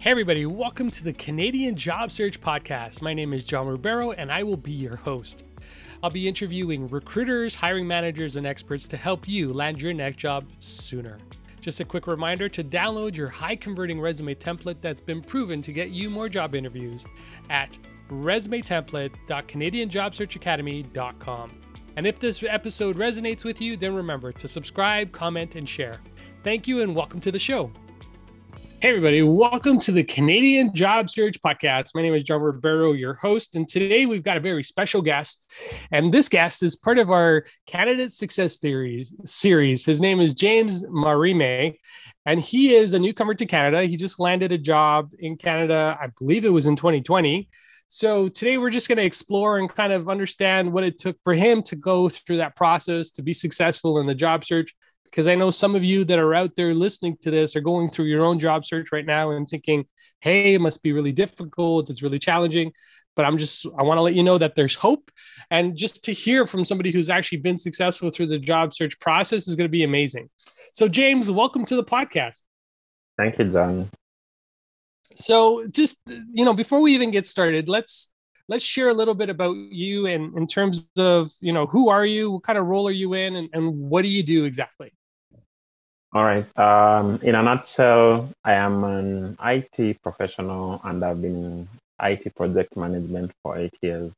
Hey, everybody, welcome to the Canadian Job Search Podcast. My name is John Ribeiro, and I will be your host. I'll be interviewing recruiters, hiring managers, and experts to help you land your next job sooner. Just a quick reminder to download your high converting resume template that's been proven to get you more job interviews at resumetemplate.canadianjobsearchacademy.com. And if this episode resonates with you, then remember to subscribe, comment, and share. Thank you, and welcome to the show. Hey, everybody, welcome to the Canadian Job Search Podcast. My name is John Ribeiro, your host, and today we've got a very special guest. And this guest is part of our Candidate Success Story series. His name is James Marime, and he is a newcomer to Canada. He just landed a job in Canada, I believe it was in 2020. So today we're just going to explore and kind of understand what it took for him to go through that process to be successful in the job search because I know some of you that are out there listening to this are going through your own job search right now and thinking, hey, it must be really difficult. It's really challenging. But I'm just, I want to let you know that there's hope. And just to hear from somebody who's actually been successful through the job search process is going to be amazing. So, James, welcome to the podcast. Thank you, John. So, just, you know, before we even get started, let's, let's share a little bit about you and in terms of you know who are you what kind of role are you in and, and what do you do exactly all right. Um, in a nutshell, I am an IT professional and I've been IT project management for eight years.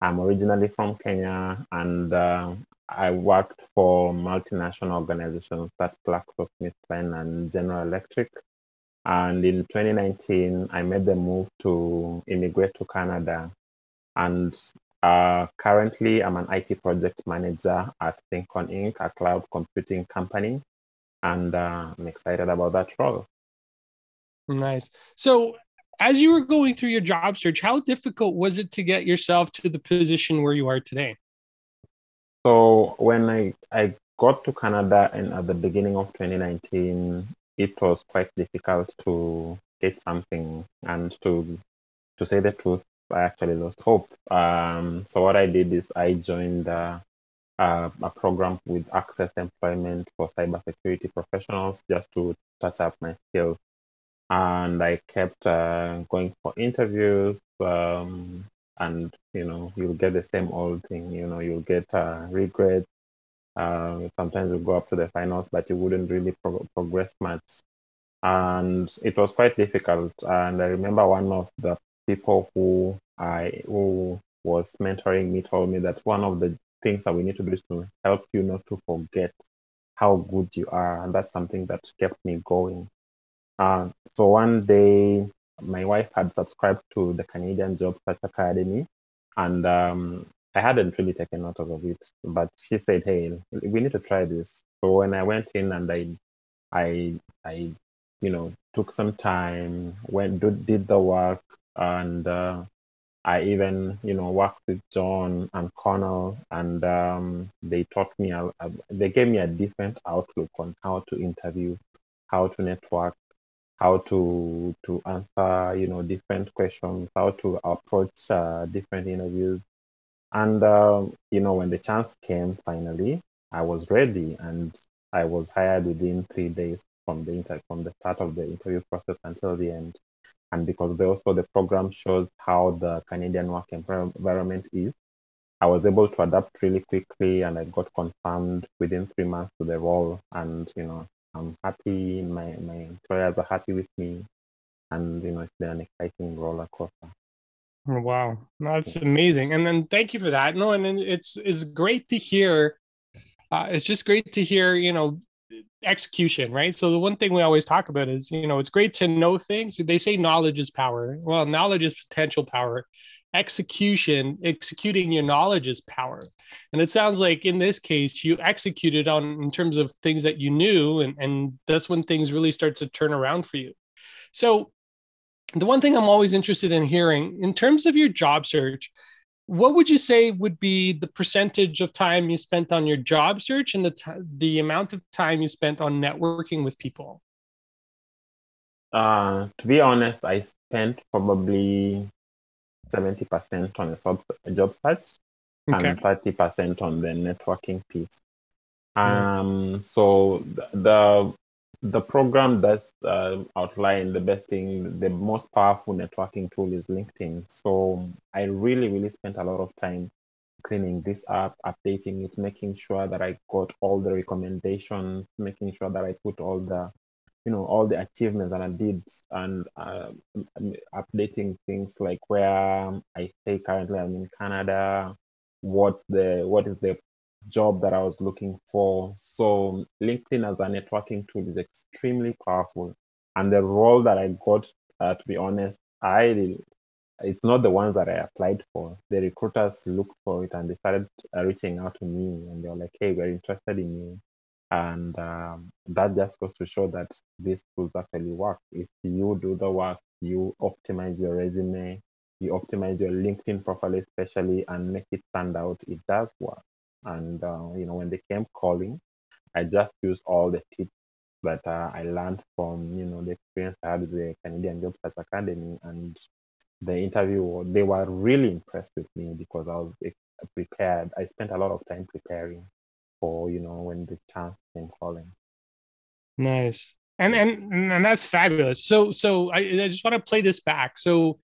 I'm originally from Kenya and uh, I worked for multinational organizations such as GlaxoSmithKline and General Electric. And in 2019, I made the move to immigrate to Canada. And uh, currently, I'm an IT project manager at ThinkOn Inc., a cloud computing company and uh, I'm excited about that role. Nice. So, as you were going through your job search, how difficult was it to get yourself to the position where you are today? So, when I, I got to Canada and at the beginning of 2019, it was quite difficult to get something. And to to say the truth, I actually lost hope. Um, so what I did is I joined uh, uh, a program with Access Employment for cybersecurity professionals just to touch up my skills. And I kept uh, going for interviews, um, and you know, you'll get the same old thing. You know, you'll get uh, regrets. Uh, sometimes you go up to the finals, but you wouldn't really pro- progress much. And it was quite difficult. And I remember one of the people who I who was mentoring me told me that one of the things that we need to do is to help you not to forget how good you are. And that's something that kept me going. Uh, so one day, my wife had subscribed to the Canadian Job Search Academy, and um, I hadn't really taken note of it. But she said, "Hey, we need to try this." So when I went in and I, I, I, you know, took some time, went did the work, and uh, I even, you know, worked with John and Connell, and um, they taught me, uh, they gave me a different outlook on how to interview, how to network, how to to answer, you know, different questions, how to approach uh, different interviews, and um, you know, when the chance came, finally, I was ready, and I was hired within three days from the inter- from the start of the interview process until the end and because they also the program shows how the Canadian work environment is, I was able to adapt really quickly and I got confirmed within three months to the role. And you know, I'm happy. My my employers are happy with me, and you know, it's been an exciting roller coaster. Oh, wow, that's amazing. And then thank you for that. No, and it's it's great to hear. Uh, it's just great to hear. You know, execution, right? So the one thing we always talk about is, you know, it's great to know things. They say knowledge is power. Well, knowledge is potential power. Execution, executing your knowledge is power. And it sounds like in this case, you executed on in terms of things that you knew, and, and that's when things really start to turn around for you. So the one thing I'm always interested in hearing in terms of your job search, what would you say would be the percentage of time you spent on your job search and the t- the amount of time you spent on networking with people? Uh, to be honest i spent probably 70% on a job search okay. and 30% on the networking piece. Um, so the, the program does uh, outline the best thing, the most powerful networking tool is LinkedIn. So I really, really spent a lot of time cleaning this up, updating it, making sure that I got all the recommendations, making sure that I put all the, you know, all the achievements that I did, and uh, updating things like where I stay currently. I'm in Canada. What the what is the job that I was looking for? So LinkedIn as a networking tool is extremely powerful, and the role that I got, uh, to be honest, I it's not the ones that I applied for. The recruiters looked for it and they started uh, reaching out to me and they were like, hey, we're interested in you. And um, that just goes to show that these tools actually work. If you do the work, you optimize your resume, you optimize your LinkedIn profile, especially, and make it stand out, it does work. And, uh, you know, when they came calling, I just used all the tips that uh, I learned from, you know, the experience I had with the Canadian Job Search Academy and the interview, they were really impressed with me because I was prepared. I spent a lot of time preparing for, you know, when the chance came calling. Nice. And and and that's fabulous. So so I, I just want to play this back. So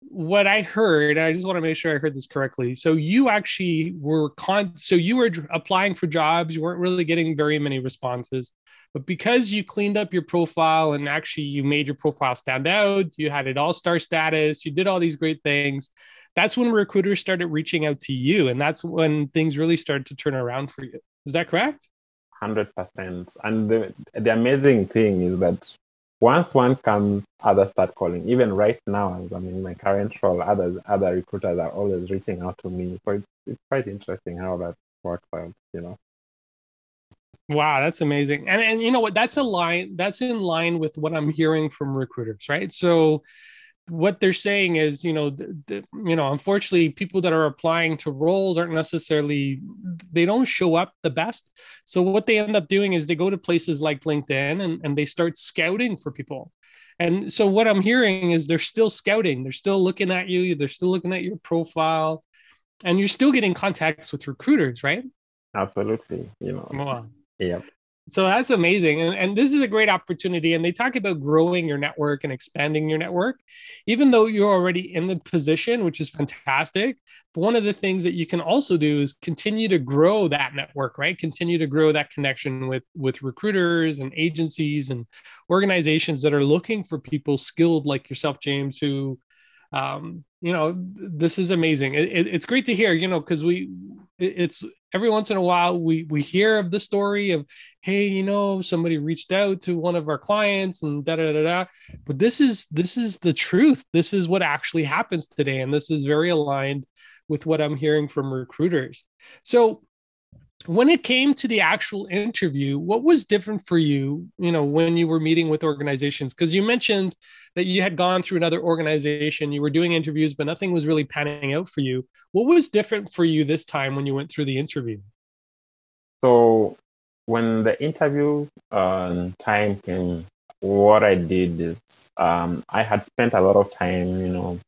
what I heard, I just want to make sure I heard this correctly. So you actually were con so you were applying for jobs, you weren't really getting very many responses. But because you cleaned up your profile and actually you made your profile stand out, you had it all star status, you did all these great things. That's when recruiters started reaching out to you. And that's when things really started to turn around for you. Is that correct? 100%. And the, the amazing thing is that once one comes, others start calling. Even right now, I mean, in my current role, others, other recruiters are always reaching out to me. So it's, it's quite interesting how that works out, you know. Wow, that's amazing. And and you know what? That's a line that's in line with what I'm hearing from recruiters, right? So what they're saying is, you know, the, the, you know, unfortunately, people that are applying to roles aren't necessarily they don't show up the best. So what they end up doing is they go to places like LinkedIn and, and they start scouting for people. And so what I'm hearing is they're still scouting, they're still looking at you, they're still looking at your profile, and you're still getting contacts with recruiters, right? Absolutely. You know. Yep. So that's amazing. And, and this is a great opportunity. And they talk about growing your network and expanding your network, even though you're already in the position, which is fantastic. But one of the things that you can also do is continue to grow that network, right? Continue to grow that connection with, with recruiters and agencies and organizations that are looking for people skilled like yourself, James, who um, you know, this is amazing. It, it, it's great to hear, you know, because we, it, it's every once in a while we we hear of the story of, hey, you know, somebody reached out to one of our clients and da da da da. But this is this is the truth. This is what actually happens today, and this is very aligned with what I'm hearing from recruiters. So when it came to the actual interview what was different for you you know when you were meeting with organizations? Because you mentioned that you had gone through another organization you were doing interviews but nothing was really panning out for you. What was different for you this time when you went through the interview? So when the interview um, time came what i did is um, i had spent a lot of time you know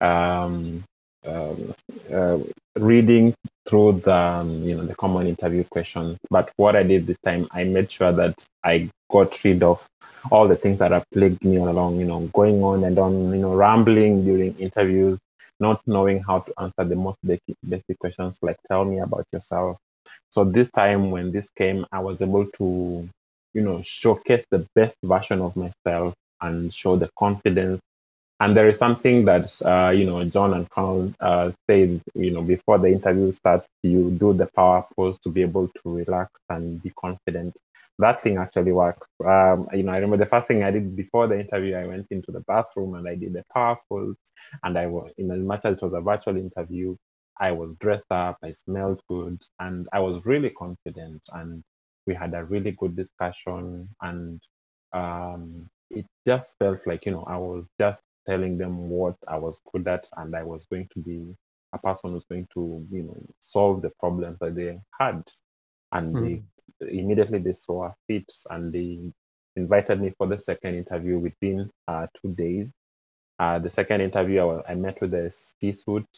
um, um, uh, reading through the um, you know the common interview questions. But what I did this time, I made sure that I got rid of all the things that have plagued me all along. You know, going on and on, you know, rambling during interviews, not knowing how to answer the most basic questions like "Tell me about yourself." So this time, when this came, I was able to, you know, showcase the best version of myself and show the confidence and there is something that uh, you know John and Carl uh, said. You know, before the interview starts, you do the power pose to be able to relax and be confident. That thing actually works. Um, you know, I remember the first thing I did before the interview. I went into the bathroom and I did the power pose. And I was, in as much as it was a virtual interview, I was dressed up. I smelled good, and I was really confident. And we had a really good discussion. And um, it just felt like you know I was just telling them what I was good at, and I was going to be a person who's going to, you know, solve the problems that they had. And mm-hmm. they immediately they saw a fit, and they invited me for the second interview within uh, two days. Uh, the second interview, I, I met with the C-suite,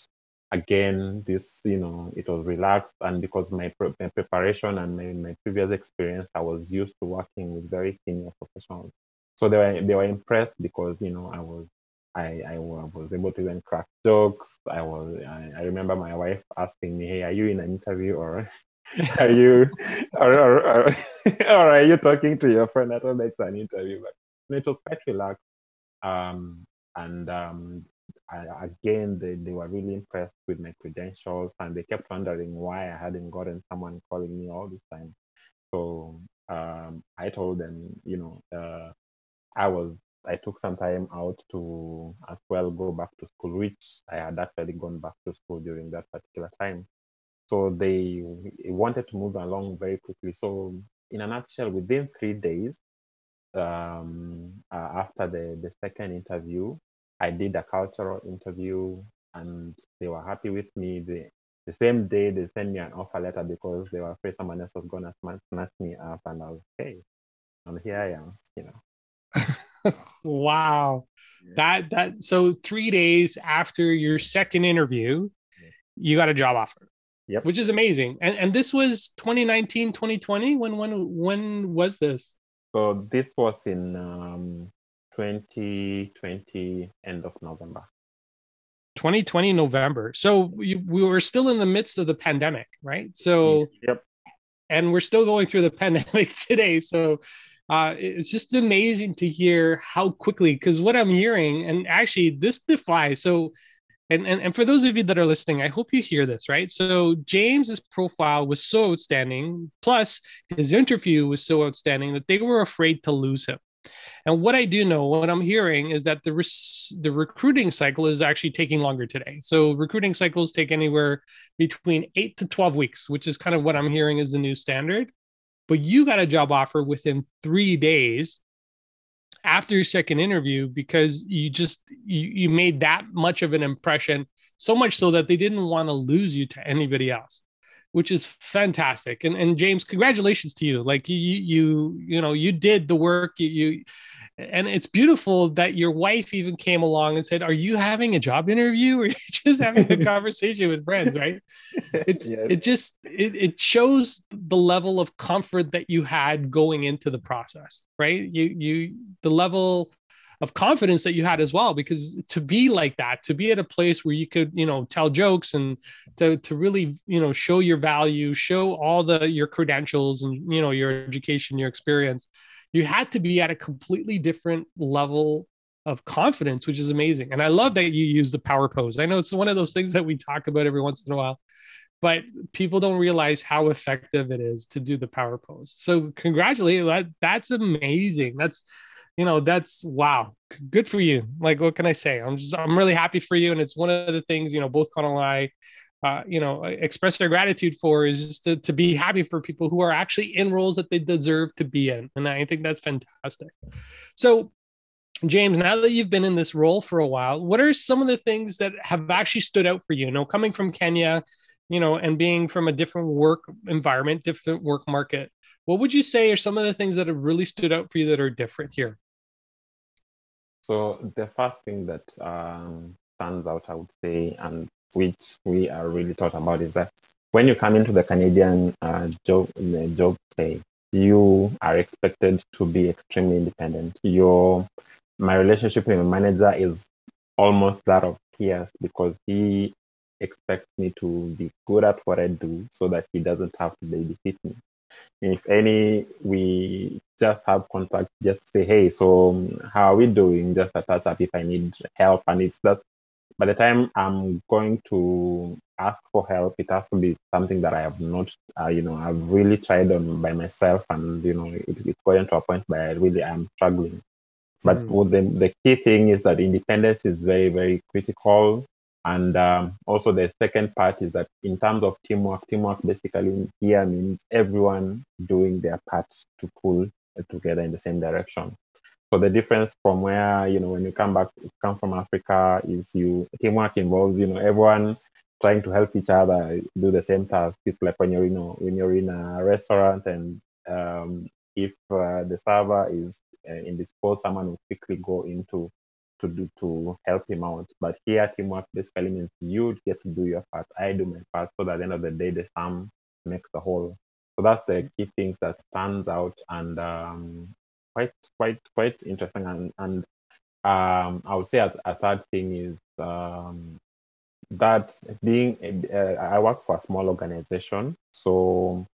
again, this, you know, it was relaxed. And because my, pre- my preparation and my, my previous experience, I was used to working with very senior professionals. So they were, they were impressed because, you know, I was, I, I was able to even crack jokes. I was, I, I remember my wife asking me, Hey, are you in an interview or are you, or, or, or, or are you talking to your friend? I thought it's an interview, but it was quite relaxed. Um, and um, I, again, they, they were really impressed with my credentials and they kept wondering why I hadn't gotten someone calling me all this time. So um, I told them, you know, uh, I was, I took some time out to as well go back to school, which I had actually gone back to school during that particular time. So they wanted to move along very quickly. So in a nutshell, within three days, um, uh, after the, the second interview, I did a cultural interview and they were happy with me. The, the same day they sent me an offer letter because they were afraid someone else was gonna snatch me up and I was hey, and here I am, you know. wow. Yeah. That that so three days after your second interview, yeah. you got a job offer. Yep. Which is amazing. And and this was 2019, 2020. When when when was this? So this was in um 2020 end of November. 2020 November. So we, we were still in the midst of the pandemic, right? So yep. And we're still going through the pandemic today. So uh, it's just amazing to hear how quickly, because what I'm hearing, and actually this defies. So, and, and and for those of you that are listening, I hope you hear this, right? So James's profile was so outstanding, plus his interview was so outstanding that they were afraid to lose him. And what I do know, what I'm hearing is that the res- the recruiting cycle is actually taking longer today. So recruiting cycles take anywhere between eight to twelve weeks, which is kind of what I'm hearing is the new standard. But you got a job offer within three days after your second interview because you just you, you made that much of an impression so much so that they didn't want to lose you to anybody else which is fantastic. And and James, congratulations to you. Like you you you know you did the work. You, you and it's beautiful that your wife even came along and said, "Are you having a job interview, or are you just having a conversation with friends?" Right? It it just it, it shows the level of comfort that you had going into the process, right? You you the level of confidence that you had as well because to be like that to be at a place where you could you know tell jokes and to, to really you know show your value show all the your credentials and you know your education your experience you had to be at a completely different level of confidence which is amazing. And i love that you use the power pose. I know it's one of those things that we talk about every once in a while but people don't realize how effective it is to do the power pose. So congratulate that that's amazing. That's you know that's wow. Good for you. Like what can i say? I'm just i'm really happy for you. And it's one of the things you know both Connell and i uh, you know express their gratitude for is just to, to be happy for people who are actually in roles that they deserve to be in. And i think that's fantastic. So james now that you've been in this role for a while what are some of the things that have actually stood out for you? You know coming from kenya you know and being from a different work environment different work market what would you say are some of the things that have really stood out for you that are different here? So the first thing that um, stands out, I would say, and which we are really taught about is that when you come into the Canadian uh, job job play, you are expected to be extremely independent. Your my relationship with my manager is almost that of peers because he expects me to be good at what I do so that he doesn't have to babysit me. If any, we just have contact, just say, hey, so how are we doing? Just a touch up if I need help. And it's that by the time I'm going to ask for help, it has to be something that I have not, uh, you know, I've really tried on by myself, and you know, it, it's going to a point where I really am struggling. But mm. the, the key thing is that independence is very, very critical. And um, also the second part is that in terms of teamwork, teamwork basically here means everyone doing their part to pull together in the same direction. So the difference from where, you know, when you come back, come from Africa is you, teamwork involves, you know, everyone trying to help each other do the same task. It's like when you're, you know, when you're in a restaurant and um, if uh, the server is uh, indisposed, someone will quickly go into to do to help him out. But here, teamwork basically means you get to do your part, I do my part, so that at the end of the day, the sum makes the whole. So that's the key things that stands out and um, quite quite quite interesting. And and um, I would say a, a third thing is um, that being uh, I work for a small organization, so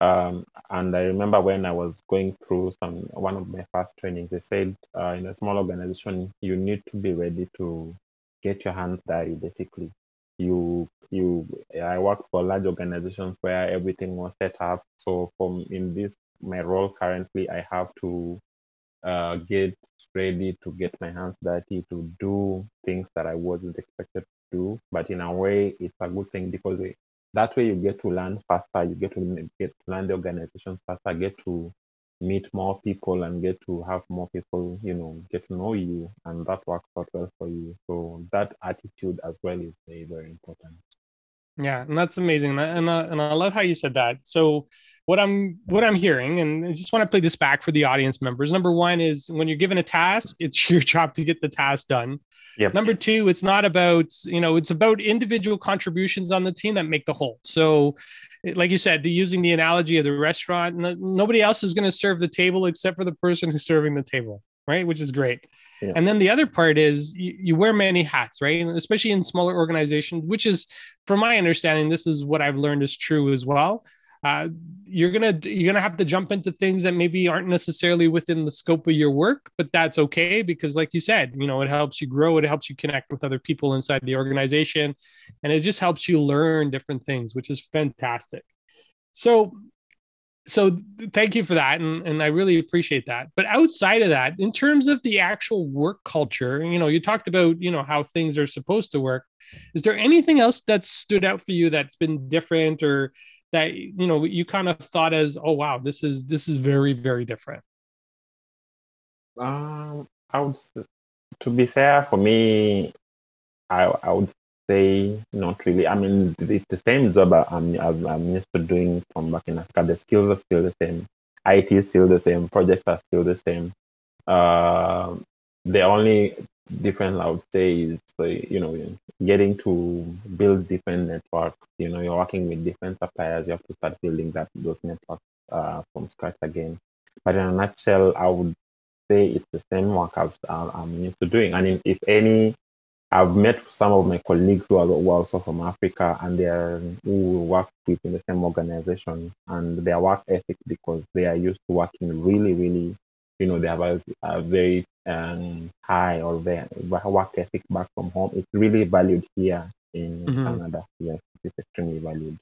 um, and I remember when I was going through some one of my first trainings, they said uh, in a small organization you need to be ready to get your hands dirty. Basically, you you I worked for large organizations where everything was set up. So from in this my role currently, I have to uh, get ready to get my hands dirty to do things that I wasn't expected to do. But in a way, it's a good thing because that way you get to learn faster you get to get to learn the organizations faster get to meet more people and get to have more people you know get to know you and that works out well for you. So that attitude as well is very very important. Yeah and that's amazing and I, and I love how you said that. So what I'm what I'm hearing, and I just want to play this back for the audience members. Number one is when you're given a task, it's your job to get the task done. Yep. Number two, it's not about you know it's about individual contributions on the team that make the whole. So, like you said, the, using the analogy of the restaurant, nobody else is going to serve the table except for the person who's serving the table, right? Which is great. Yeah. And then the other part is you, you, wear many hats, right? And especially in smaller organizations, which is, from my understanding, this is what I've learned is true as well uh, you're gonna you're gonna have to jump into things that maybe aren't necessarily within the scope of your work but that's okay because like you said you know it helps you grow it helps you connect with other people inside the organization and it just helps you learn different things which is fantastic. So so thank you for that and, and i really appreciate that. But outside of that in terms of the actual work culture you know you talked about you know how things are supposed to work. Is there anything else that stood out for you that's been different or that you know you kind of thought as oh wow this is this is very very different. Um i would to be fair for me i i would say not really. I mean it's the same job i'm i'm used to doing from back in africa. The skills are still the same. It is still the same. Projects are still the same. Uh, the only difference I would say you know getting to build different networks. You know, you're working with different suppliers. You have to start building that those networks uh, from scratch again. But in a nutshell, I would say it's the same work i am used to doing. And if any, I've met some of my colleagues who are, who are also from Africa, and they are who work within the same organization, and their work ethic because they are used to working really, really you know, they have a, a very um, high or their work ethic back from home. It's really valued here in mm-hmm. Canada. Yes, it's extremely valued.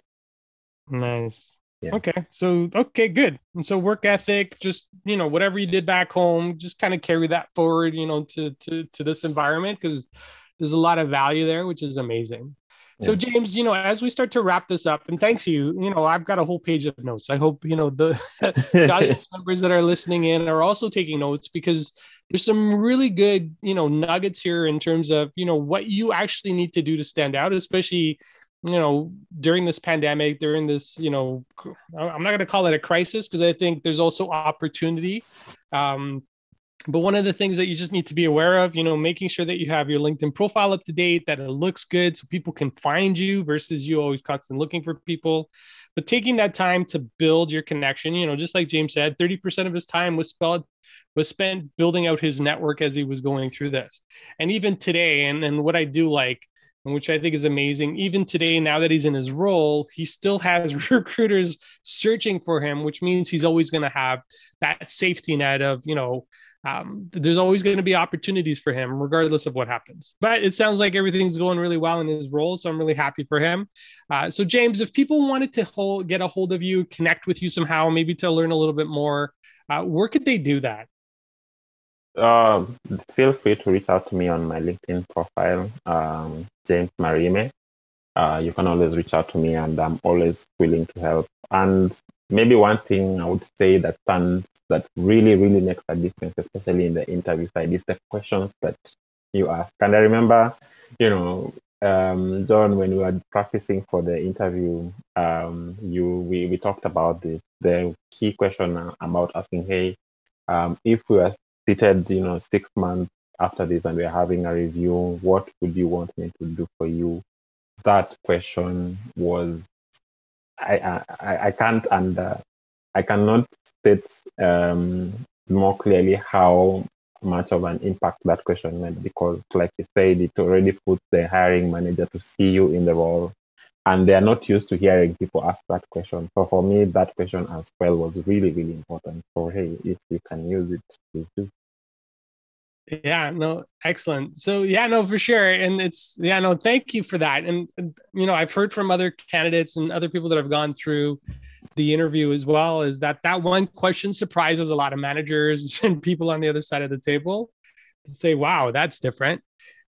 Nice. Yeah. Okay. So okay, good. And so work ethic, just you know, whatever you did back home, just kind of carry that forward, you know, to to to this environment because there's a lot of value there, which is amazing. So James, you know, as we start to wrap this up, and thanks you, you know, I've got a whole page of notes. I hope you know the, the audience members that are listening in are also taking notes because there's some really good, you know, nuggets here in terms of you know what you actually need to do to stand out, especially you know during this pandemic during this you know i'm not going to call it a crisis because i think there's also opportunity um, but one of the things that you just need to be aware of you know making sure that you have your linkedin profile up to date that it looks good so people can find you versus you always constantly looking for people but taking that time to build your connection you know just like james said 30% of his time was spent was spent building out his network as he was going through this and even today and, and what i do like which I think is amazing. Even today, now that he's in his role, he still has recruiters searching for him, which means he's always going to have that safety net of, you know, um, there's always going to be opportunities for him, regardless of what happens. But it sounds like everything's going really well in his role, so I'm really happy for him. Uh, so, James, if people wanted to hold, get a hold of you, connect with you somehow, maybe to learn a little bit more, uh, where could they do that? Uh, feel free to reach out to me on my LinkedIn profile, um, James Marime. Uh, you can always reach out to me, and I'm always willing to help. And maybe one thing I would say that stands that really, really makes a difference, especially in the interview side, is the questions that you ask. And I remember, you know, um, John, when we were practicing for the interview, um, you we, we talked about this. The key question about asking, hey, um, if we are seated, you know, six months after this and we're having a review, what would you want me to do for you? That question was, I, I, I can't under, I cannot state um, more clearly how much of an impact that question made because, like you said, it already puts the hiring manager to see you in the role and they are not used to hearing people ask that question. So for me, that question as well was really, really important. So hey, if you can use it, please do. Yeah, no, excellent. So yeah, no, for sure. And it's yeah, no, thank you for that. And, you know, I've heard from other candidates and other people that have gone through the interview as well is that that one question surprises a lot of managers and people on the other side of the table to say, wow, that's different.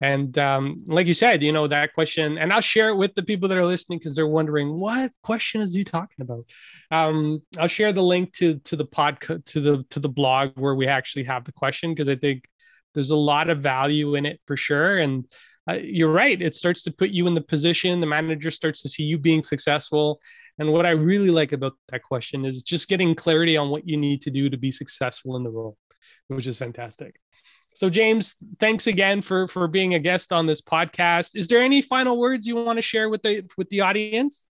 And um, like you said, you know, that question, and I'll share it with the people that are listening because they're wondering what question is he talking about. Um, I'll share the link to to the podcast to the to the blog where we actually have the question because I think there's a lot of value in it for sure. And uh, you're right; it starts to put you in the position. The manager starts to see you being successful. And what I really like about that question is just getting clarity on what you need to do to be successful in the role, which is fantastic. So James, thanks again for for being a guest on this podcast. Is there any final words you want to share with the with the audience?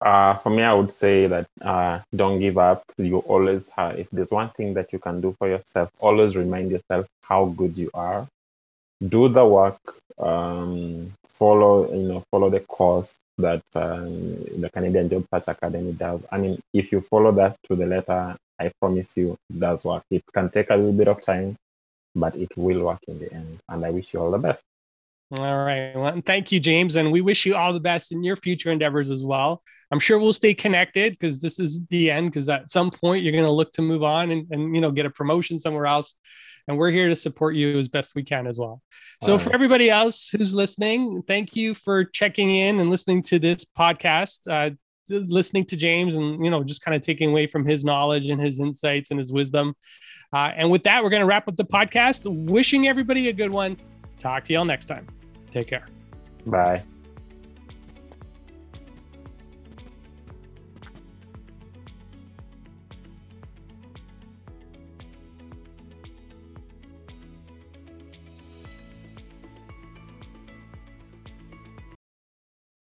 Uh, for me, I would say that uh, don't give up. You always have, if there's one thing that you can do for yourself, always remind yourself how good you are. Do the work. Um, follow, you know, follow the course that um, the Canadian Job Search Academy does. I mean, if you follow that to the letter, I promise you, it does work. It can take a little bit of time, but it will work in the end. And I wish you all the best. All right. Well, thank you, James. And we wish you all the best in your future endeavors as well. I'm sure we'll stay connected because this is the end, because at some point you're going to look to move on and, and, you know, get a promotion somewhere else. And we're here to support you as best we can as well. So, for everybody else who's listening, thank you for checking in and listening to this podcast. Uh, listening to James and you know just kind of taking away from his knowledge and his insights and his wisdom. Uh, and with that, we're going to wrap up the podcast. Wishing everybody a good one. Talk to y'all next time. Take care. Bye.